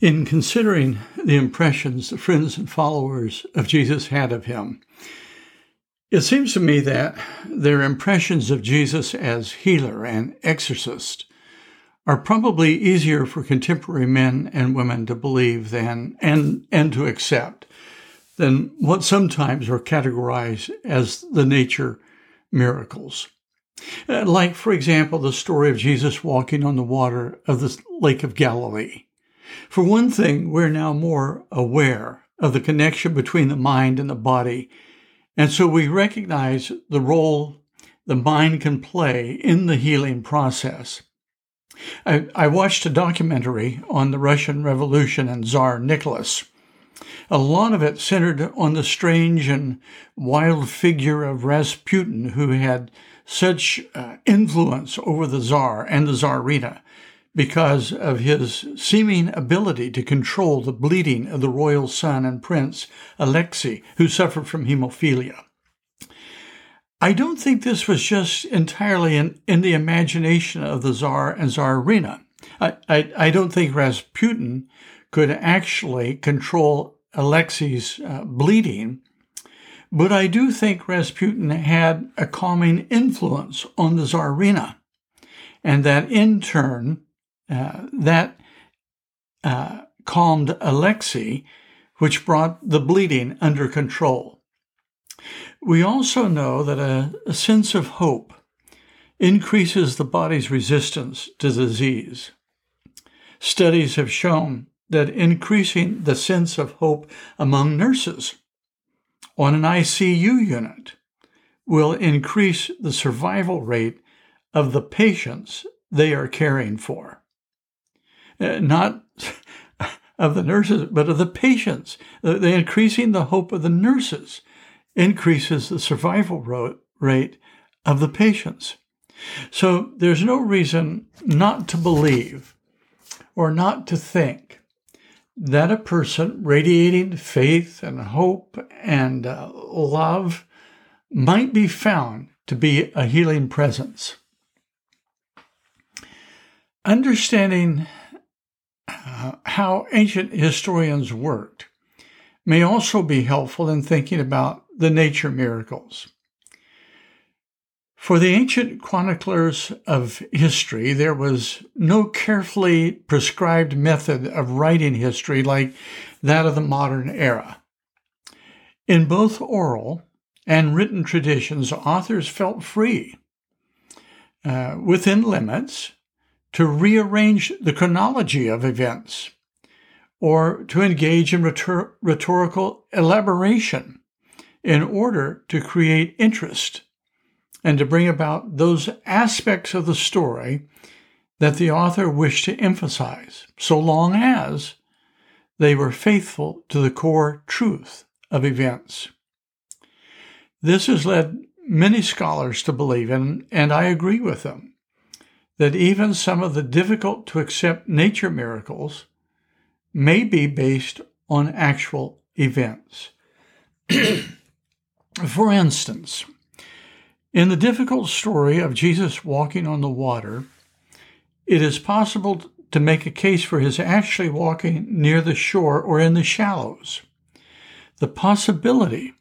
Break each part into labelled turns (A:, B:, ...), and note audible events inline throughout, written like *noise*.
A: In considering the impressions the friends and followers of Jesus had of him, it seems to me that their impressions of Jesus as healer and exorcist are probably easier for contemporary men and women to believe than and, and to accept than what sometimes are categorized as the nature miracles. Uh, like, for example, the story of Jesus walking on the water of the Lake of Galilee. For one thing, we're now more aware of the connection between the mind and the body, and so we recognize the role the mind can play in the healing process. I, I watched a documentary on the Russian Revolution and Tsar Nicholas. A lot of it centered on the strange and wild figure of Rasputin, who had such uh, influence over the Tsar and the Tsarina because of his seeming ability to control the bleeding of the royal son and prince, Alexei, who suffered from hemophilia. I don't think this was just entirely in, in the imagination of the Tsar and Tsarina. I, I, I, don't think Rasputin could actually control Alexei's uh, bleeding, but I do think Rasputin had a calming influence on the Tsarina, and that in turn, uh, that uh, calmed Alexei, which brought the bleeding under control. We also know that a, a sense of hope increases the body's resistance to disease. Studies have shown that increasing the sense of hope among nurses on an ICU unit will increase the survival rate of the patients they are caring for. Uh, not *laughs* of the nurses, but of the patients. They're increasing the hope of the nurses increases the survival rate of the patients. So there's no reason not to believe or not to think that a person radiating faith and hope and uh, love might be found to be a healing presence. Understanding uh, how ancient historians worked may also be helpful in thinking about the nature miracles. For the ancient chroniclers of history, there was no carefully prescribed method of writing history like that of the modern era. In both oral and written traditions, authors felt free, uh, within limits, to rearrange the chronology of events or to engage in rhetor- rhetorical elaboration in order to create interest and to bring about those aspects of the story that the author wished to emphasize, so long as they were faithful to the core truth of events. This has led many scholars to believe, and, and I agree with them, that even some of the difficult to accept nature miracles may be based on actual events. *clears throat* For instance, in the difficult story of Jesus walking on the water, it is possible to make a case for his actually walking near the shore or in the shallows. The possibility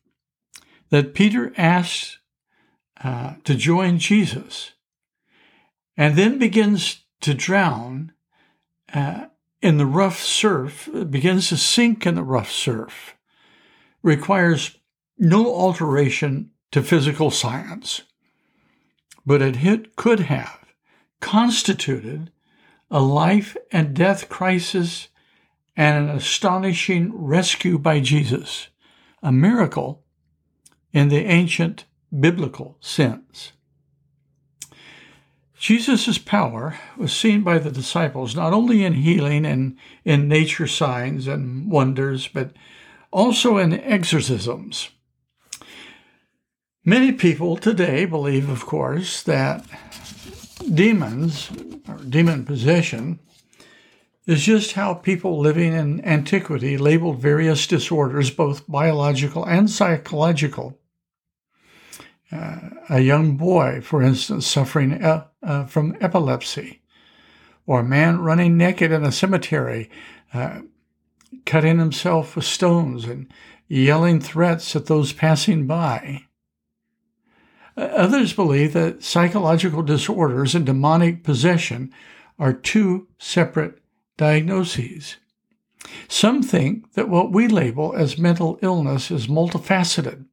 A: that Peter asked uh, to join Jesus and then begins to drown uh, in the rough surf, begins to sink in the rough surf, requires no alteration to physical science, but it could have constituted a life and death crisis and an astonishing rescue by Jesus, a miracle in the ancient biblical sense. Jesus' power was seen by the disciples not only in healing and in nature signs and wonders, but also in exorcisms. Many people today believe, of course, that demons or demon possession is just how people living in antiquity labeled various disorders, both biological and psychological. Uh, a young boy, for instance, suffering uh, uh, from epilepsy, or a man running naked in a cemetery uh, cutting himself with stones and yelling threats at those passing by. Others believe that psychological disorders and demonic possession are two separate diagnoses. Some think that what we label as mental illness is multifaceted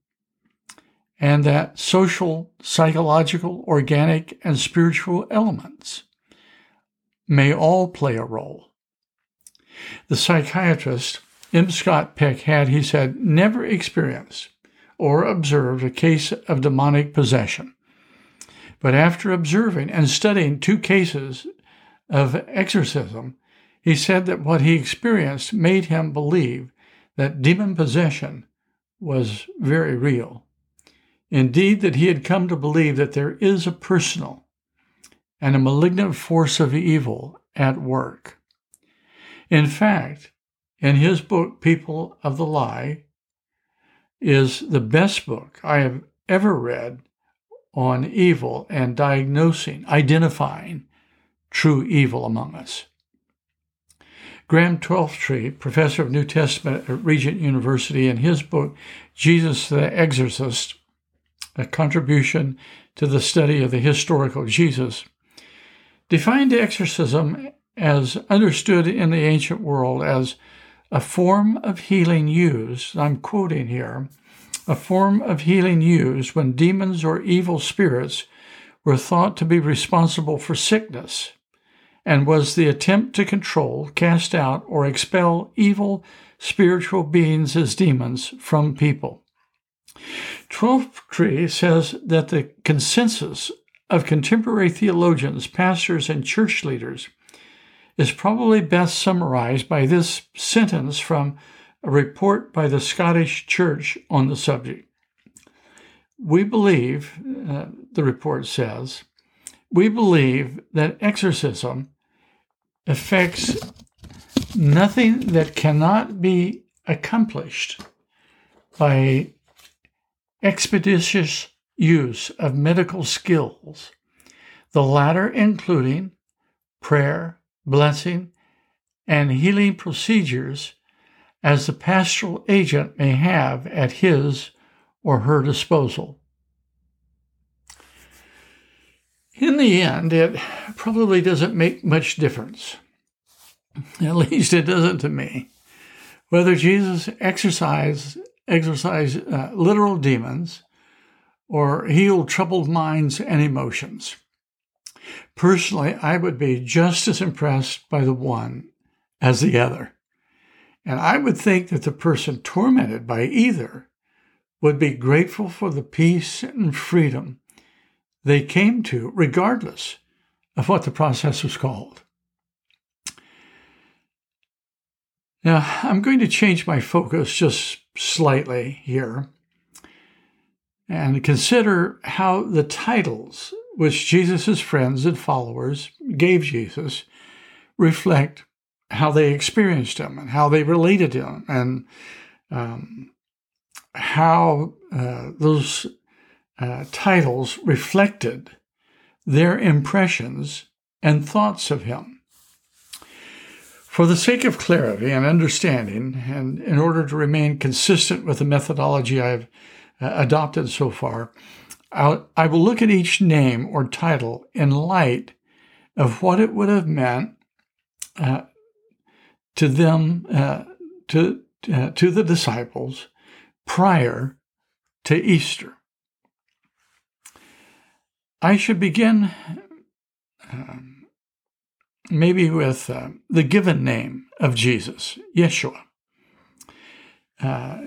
A: and that social, psychological, organic, and spiritual elements may all play a role. The psychiatrist M. Scott Peck had, he said, never experienced or observed a case of demonic possession. But after observing and studying two cases of exorcism, he said that what he experienced made him believe that demon possession was very real. Indeed, that he had come to believe that there is a personal and a malignant force of evil at work. In fact, in his book, People of the Lie, is the best book I have ever read on evil and diagnosing, identifying true evil among us. Graham Twelftree, professor of New Testament at Regent University, in his book, Jesus the Exorcist, a contribution to the study of the historical Jesus, defined exorcism as understood in the ancient world as a form of healing used, I'm quoting here, a form of healing used when demons or evil spirits were thought to be responsible for sickness and was the attempt to control, cast out, or expel evil spiritual beings as demons from people. Twelftree says that the consensus of contemporary theologians, pastors, and church leaders is probably best summarized by this sentence from a report by the Scottish Church on the subject. We believe, uh, the report says, we believe that exorcism affects nothing that cannot be accomplished by expeditious use of medical skills, the latter including prayer, blessing, and healing procedures as the pastoral agent may have at his or her disposal. In the end, it probably doesn't make much difference. At least it doesn't to me. Whether Jesus exercised, exercised uh, literal demons or heal troubled minds and emotions. Personally, I would be just as impressed by the one as the other. And I would think that the person tormented by either would be grateful for the peace and freedom they came to, regardless of what the process was called. Now, I'm going to change my focus just slightly here and consider how the titles which Jesus' friends and followers gave Jesus reflect how they experienced him and how they related to him and um, how uh, those uh, titles reflected their impressions and thoughts of him. For the sake of clarity and understanding, and in order to remain consistent with the methodology I've uh, adopted so far, I'll, I will look at each name or title in light of what it would have meant uh, to them, uh, to, uh, to the disciples prior to Easter. I should begin um, maybe with uh, the given name of Jesus, Yeshua. Uh,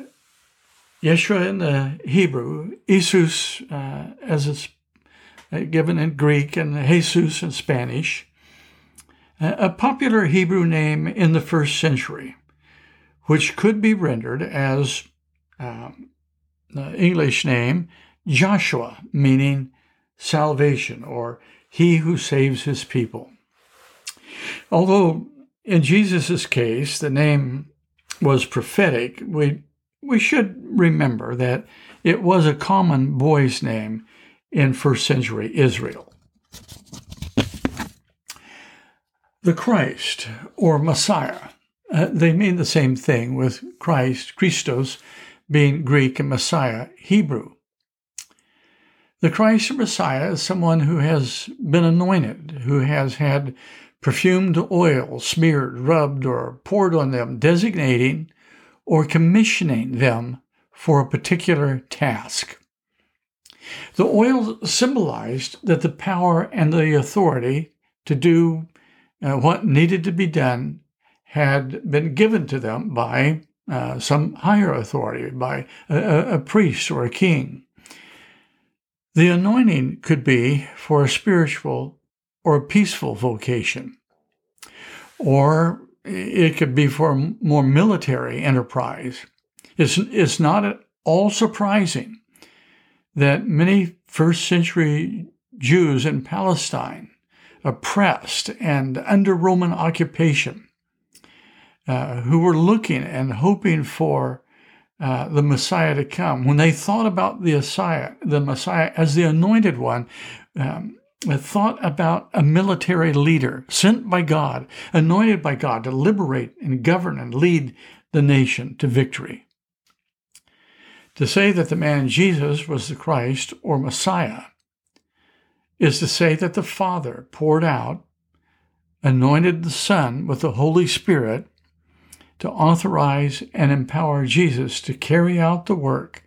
A: Yeshua in the Hebrew, Jesus uh, as it's uh, given in Greek, and Jesus in Spanish, uh, a popular Hebrew name in the first century, which could be rendered as um, the English name Joshua, meaning salvation or he who saves his people. Although in Jesus' case the name was prophetic, we, we should remember that it was a common boy's name in first century Israel. The Christ or Messiah, uh, they mean the same thing with Christ, Christos, being Greek and Messiah, Hebrew. The Christ or Messiah is someone who has been anointed, who has had perfumed oil smeared, rubbed, or poured on them, designating or commissioning them for a particular task. The oil symbolized that the power and the authority to do uh, what needed to be done had been given to them by uh, some higher authority, by a, a priest or a king. The anointing could be for a spiritual or a peaceful vocation, or it could be for a more military enterprise. It's, it's not at all surprising that many first century Jews in Palestine, oppressed and under Roman occupation, uh, who were looking and hoping for uh, the Messiah to come, when they thought about the Messiah, the Messiah as the anointed one, um, thought about a military leader sent by God, anointed by God to liberate and govern and lead the nation to victory. To say that the man Jesus was the Christ or Messiah is to say that the Father poured out, anointed the Son with the Holy Spirit to authorize and empower Jesus to carry out the work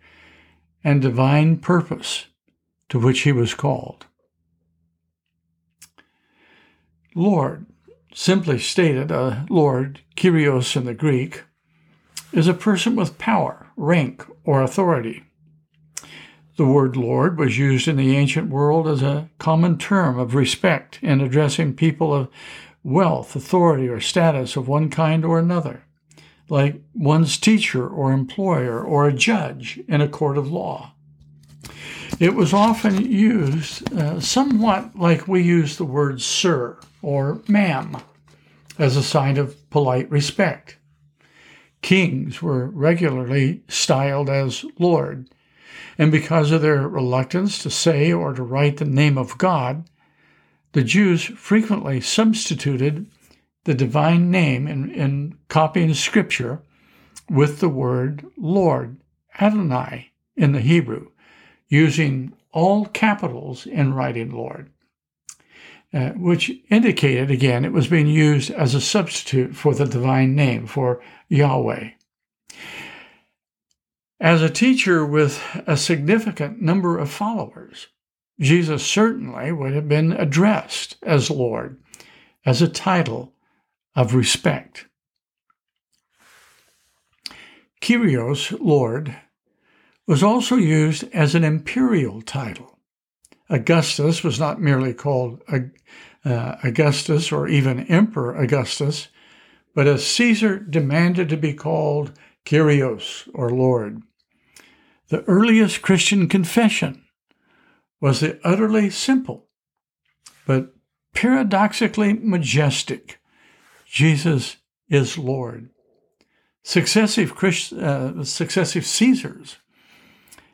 A: and divine purpose to which he was called. Lord, simply stated, a Lord, Kyrios in the Greek, is a person with power, rank, or authority. The word Lord was used in the ancient world as a common term of respect in addressing people of wealth, authority, or status of one kind or another, like one's teacher or employer or a judge in a court of law. It was often used uh, somewhat like we use the word sir or ma'am as a sign of polite respect. Kings were regularly styled as Lord, and because of their reluctance to say or to write the name of God, the Jews frequently substituted the divine name in, in copying scripture with the word Lord, Adonai, in the Hebrew, using all capitals in writing Lord. Uh, which indicated, again, it was being used as a substitute for the divine name, for Yahweh. As a teacher with a significant number of followers, Jesus certainly would have been addressed as Lord, as a title of respect. Kyrios, Lord, was also used as an imperial title. Augustus was not merely called uh, Augustus or even Emperor Augustus, but as Caesar demanded to be called Kyrios or Lord. The earliest Christian confession was the utterly simple but paradoxically majestic Jesus is Lord. Successive, Christ, uh, successive Caesars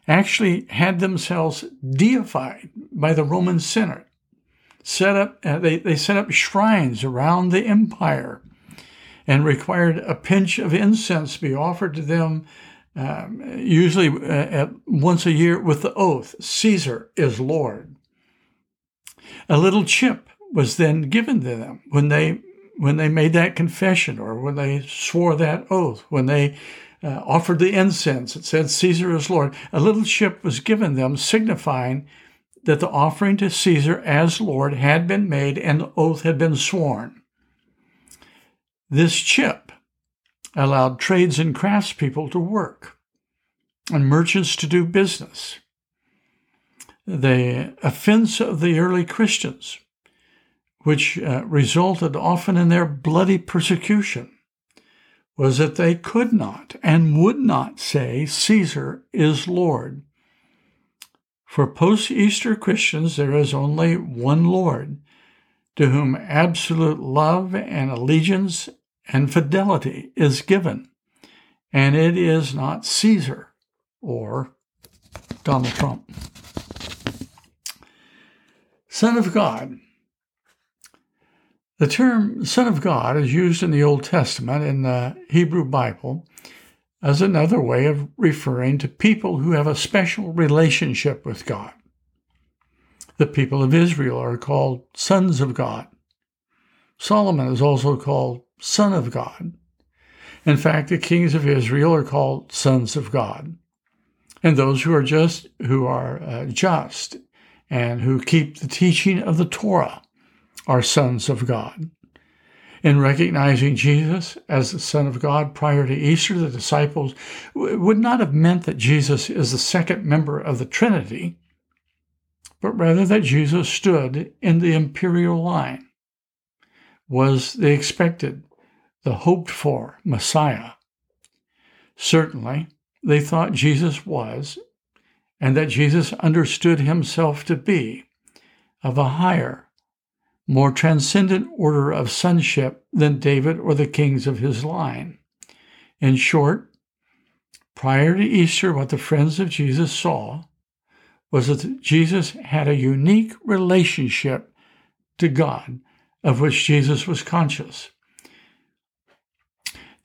A: actually had themselves deified by the Roman Senate. Set up, uh, they, they set up shrines around the empire and required a pinch of incense be offered to them, um, usually uh, once a year with the oath Caesar is Lord. A little chip was then given to them when they when they made that confession or when they swore that oath, when they uh, offered the incense. It said, Caesar is Lord. A little chip was given them, signifying that the offering to Caesar as Lord had been made and the oath had been sworn. This chip allowed trades and craftspeople to work and merchants to do business. The offense of the early Christians, which uh, resulted often in their bloody persecution, was that they could not and would not say Caesar is Lord. For post Easter Christians, there is only one Lord, to whom absolute love and allegiance and fidelity is given, and it is not Caesar or Donald Trump. Son of God The term Son of God is used in the Old Testament in the Hebrew Bible as another way of referring to people who have a special relationship with God. The people of Israel are called sons of God. Solomon is also called son of God. In fact, the kings of Israel are called sons of God. And those who are just, who are uh, just and who keep the teaching of the Torah are sons of God. In recognizing Jesus as the Son of God prior to Easter, the disciples would not have meant that Jesus is the second member of the Trinity, but rather that Jesus stood in the imperial line, was the expected, the hoped for Messiah. Certainly, they thought Jesus was, and that Jesus understood himself to be, of a higher, more transcendent order of sonship than David or the kings of his line. In short, prior to Easter, what the friends of Jesus saw was that Jesus had a unique relationship to God of which Jesus was conscious.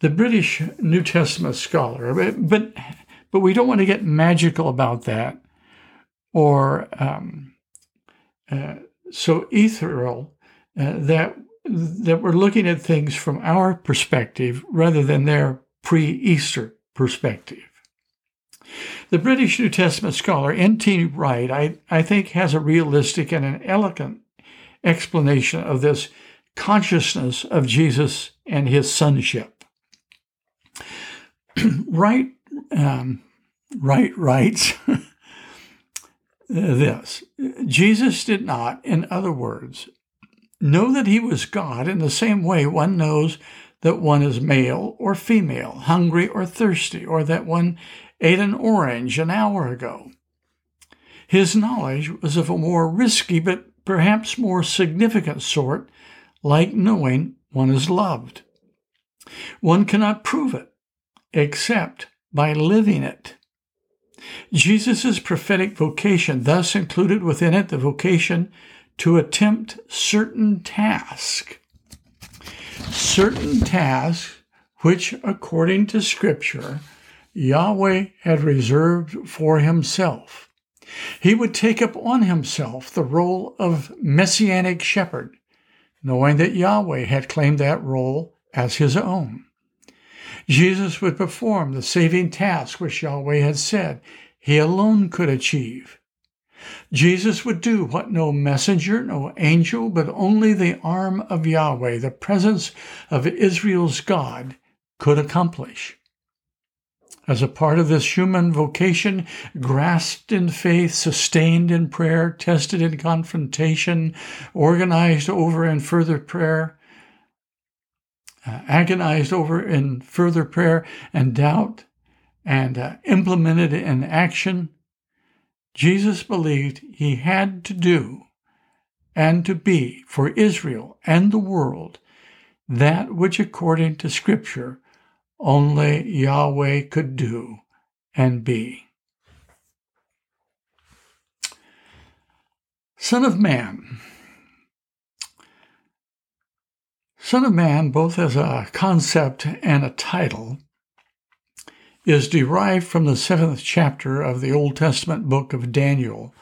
A: The British New Testament scholar, but but we don't want to get magical about that or um, uh, so ethereal uh, that that we're looking at things from our perspective rather than their pre-Easter perspective. The British New Testament scholar N.T. Wright, I, I think, has a realistic and an elegant explanation of this consciousness of Jesus and his sonship. *clears throat* Wright, um, Wright writes *laughs* this Jesus did not, in other words, know that he was God in the same way one knows that one is male or female, hungry or thirsty, or that one ate an orange an hour ago. His knowledge was of a more risky but perhaps more significant sort, like knowing one is loved. One cannot prove it except by living it. Jesus' prophetic vocation thus included within it the vocation to attempt certain tasks. Certain tasks which, according to Scripture, Yahweh had reserved for himself. He would take up on himself the role of messianic shepherd, knowing that Yahweh had claimed that role as his own. Jesus would perform the saving task which Yahweh had said he alone could achieve. Jesus would do what no messenger, no angel, but only the arm of Yahweh, the presence of Israel's God, could accomplish. As a part of this human vocation, grasped in faith, sustained in prayer, tested in confrontation, organized over in further prayer, uh, agonized over in further prayer and doubt, and uh, implemented in action, Jesus believed he had to do and to be for Israel and the world that which, according to Scripture, only Yahweh could do and be. Son of Man. Son of Man, both as a concept and a title, is derived from the seventh chapter of the Old Testament book of Daniel,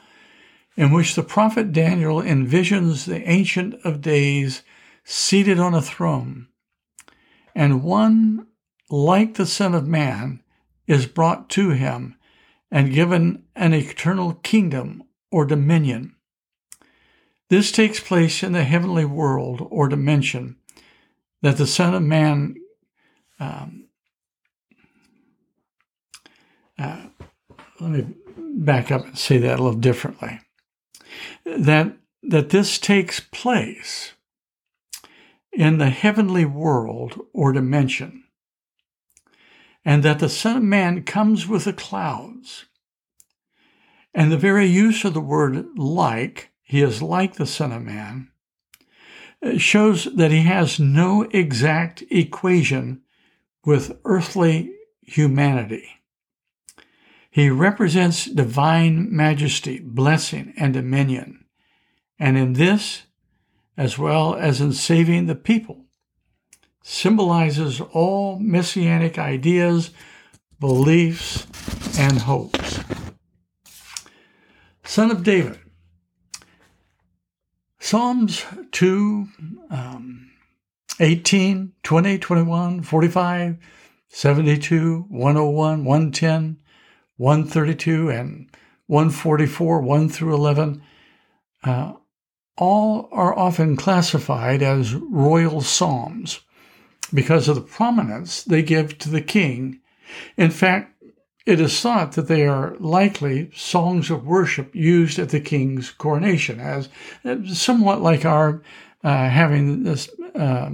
A: in which the prophet Daniel envisions the Ancient of Days seated on a throne, and one like the Son of Man is brought to him and given an eternal kingdom or dominion. This takes place in the heavenly world or dimension that the Son of Man um, uh, let me back up and say that a little differently. That that this takes place in the heavenly world or dimension, and that the Son of Man comes with the clouds. And the very use of the word like, he is like the Son of Man, shows that he has no exact equation with earthly humanity. He represents divine majesty, blessing, and dominion. And in this, as well as in saving the people, symbolizes all messianic ideas, beliefs, and hopes. Son of David. Psalms 2, um, 18, 20, 21, 45, 72, 101, 110, 132, and 144, 1 through 11, uh, all are often classified as royal psalms because of the prominence they give to the king. In fact, it is thought that they are likely songs of worship used at the king's coronation, as uh, somewhat like our uh, having this uh,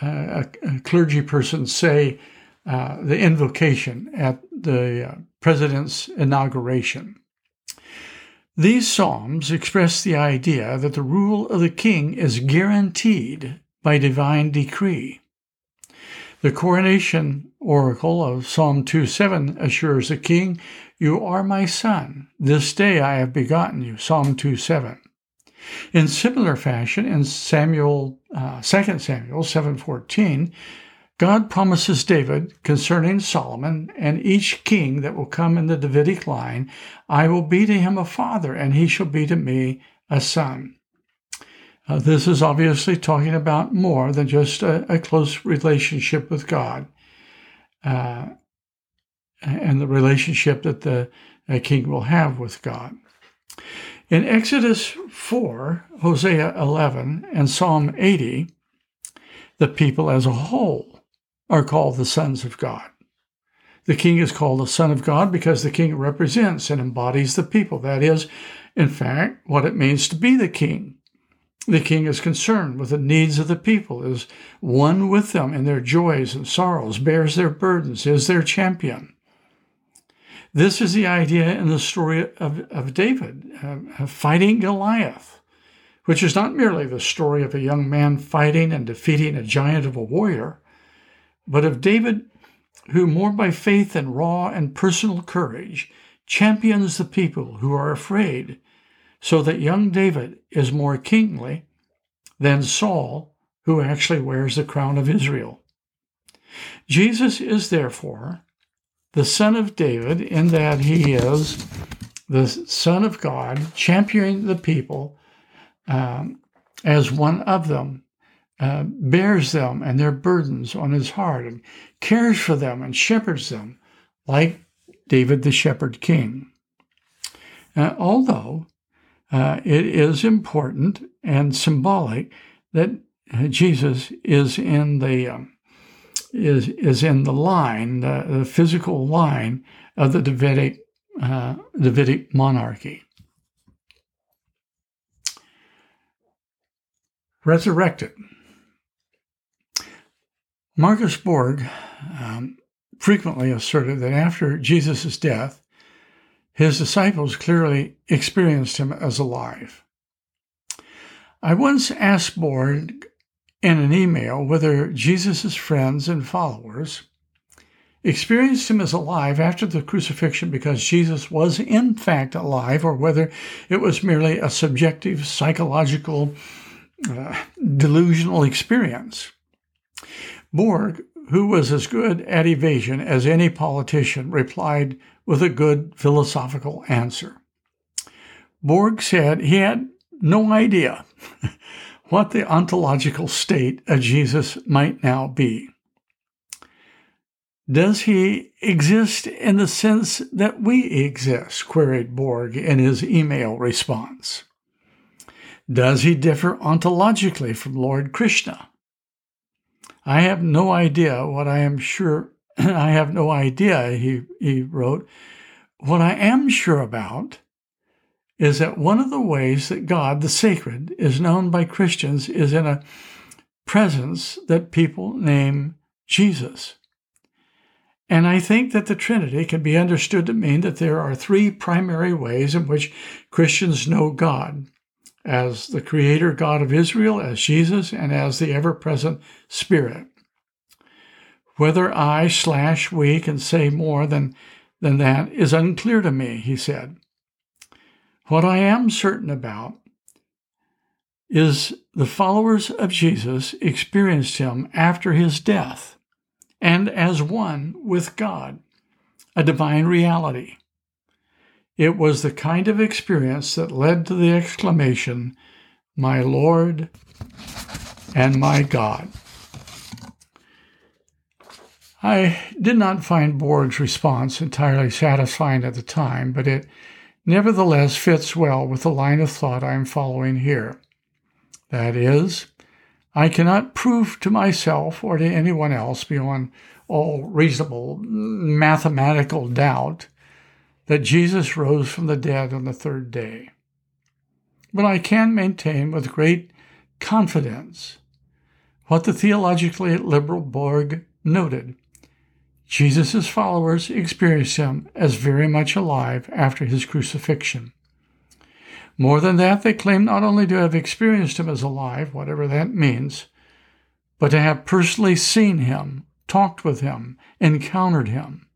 A: a, a, clergy person say uh, the invocation at the uh, president's inauguration. These psalms express the idea that the rule of the king is guaranteed by divine decree. The coronation oracle of Psalm 2:7 assures the king, "You are my son; this day I have begotten you." Psalm 2:7. In similar fashion, in Samuel, uh, 2 Samuel 7:14, God promises David concerning Solomon and each king that will come in the Davidic line, I will be to him a father, and he shall be to me a son. Uh, this is obviously talking about more than just a, a close relationship with God uh, and the relationship that the king will have with God. In Exodus 4, Hosea 11, and Psalm 80, the people as a whole are called the sons of God. The king is called the son of God because the king represents and embodies the people. That is, in fact, what it means to be the king. The king is concerned with the needs of the people, is one with them in their joys and sorrows, bears their burdens, is their champion. This is the idea in the story of, of David uh, fighting Goliath, which is not merely the story of a young man fighting and defeating a giant of a warrior, but of David who, more by faith and raw and personal courage, champions the people who are afraid, so that young David is more kingly than Saul, who actually wears the crown of Israel. Jesus is therefore the son of David, in that he is the Son of God, championing the people um, as one of them, uh, bears them and their burdens on his heart, and cares for them and shepherds them, like David the shepherd king. Uh, although uh, it is important and symbolic that Jesus is in the um, is is in the line, the, the physical line of the Davidic uh, Davidic monarchy. Resurrected. Marcus Borg um, frequently asserted that after Jesus' death, his disciples clearly experienced him as alive. I once asked Borg in an email whether Jesus' friends and followers experienced him as alive after the crucifixion because Jesus was in fact alive, or whether it was merely a subjective, psychological, uh, delusional experience. Borg, who was as good at evasion as any politician, replied with a good philosophical answer. Borg said he had no idea *laughs* what the ontological state of Jesus might now be. Does he exist in the sense that we exist? queried Borg in his email response. Does he differ ontologically from Lord Krishna? I have no idea what I am sure, *clears throat* I have no idea, he, he wrote. What I am sure about is that one of the ways that God, the sacred, is known by Christians is in a presence that people name Jesus. And I think that the Trinity can be understood to mean that there are three primary ways in which Christians know God as the Creator God of Israel, as Jesus, and as the ever present Spirit. Whether I slash we can say more than, than that is unclear to me, he said. What I am certain about is the followers of Jesus experienced him after his death and as one with God, a divine reality. It was the kind of experience that led to the exclamation, My Lord and my God. I did not find Borg's response entirely satisfying at the time, but it nevertheless fits well with the line of thought I am following here. That is, I cannot prove to myself or to anyone else beyond all reasonable mathematical doubt that Jesus rose from the dead on the third day. But I can maintain with great confidence what the theologically liberal Borg noted. Jesus' followers experienced him as very much alive after his crucifixion. More than that, they claim not only to have experienced him as alive, whatever that means, but to have personally seen him, talked with him, encountered him.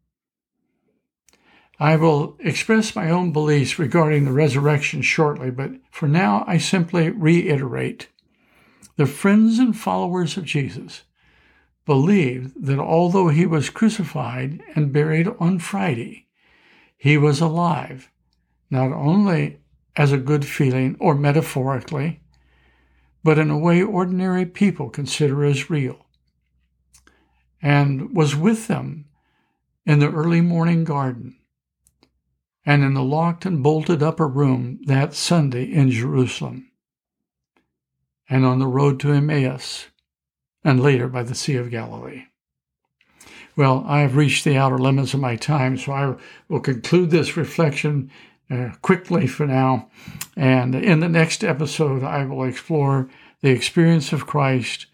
A: I will express my own beliefs regarding the resurrection shortly, but for now I simply reiterate. The friends and followers of Jesus believed that although he was crucified and buried on Friday, he was alive, not only as a good feeling or metaphorically, but in a way ordinary people consider as real, and was with them in the early morning garden and in the locked and bolted upper room that Sunday in Jerusalem, and on the road to Emmaus, and later by the Sea of Galilee. Well, I have reached the outer limits of my time, so I will conclude this reflection uh, quickly for now. And in the next episode, I will explore the experience of Christ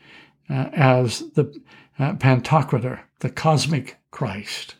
A: uh, as the uh, Pantocrator, the cosmic Christ.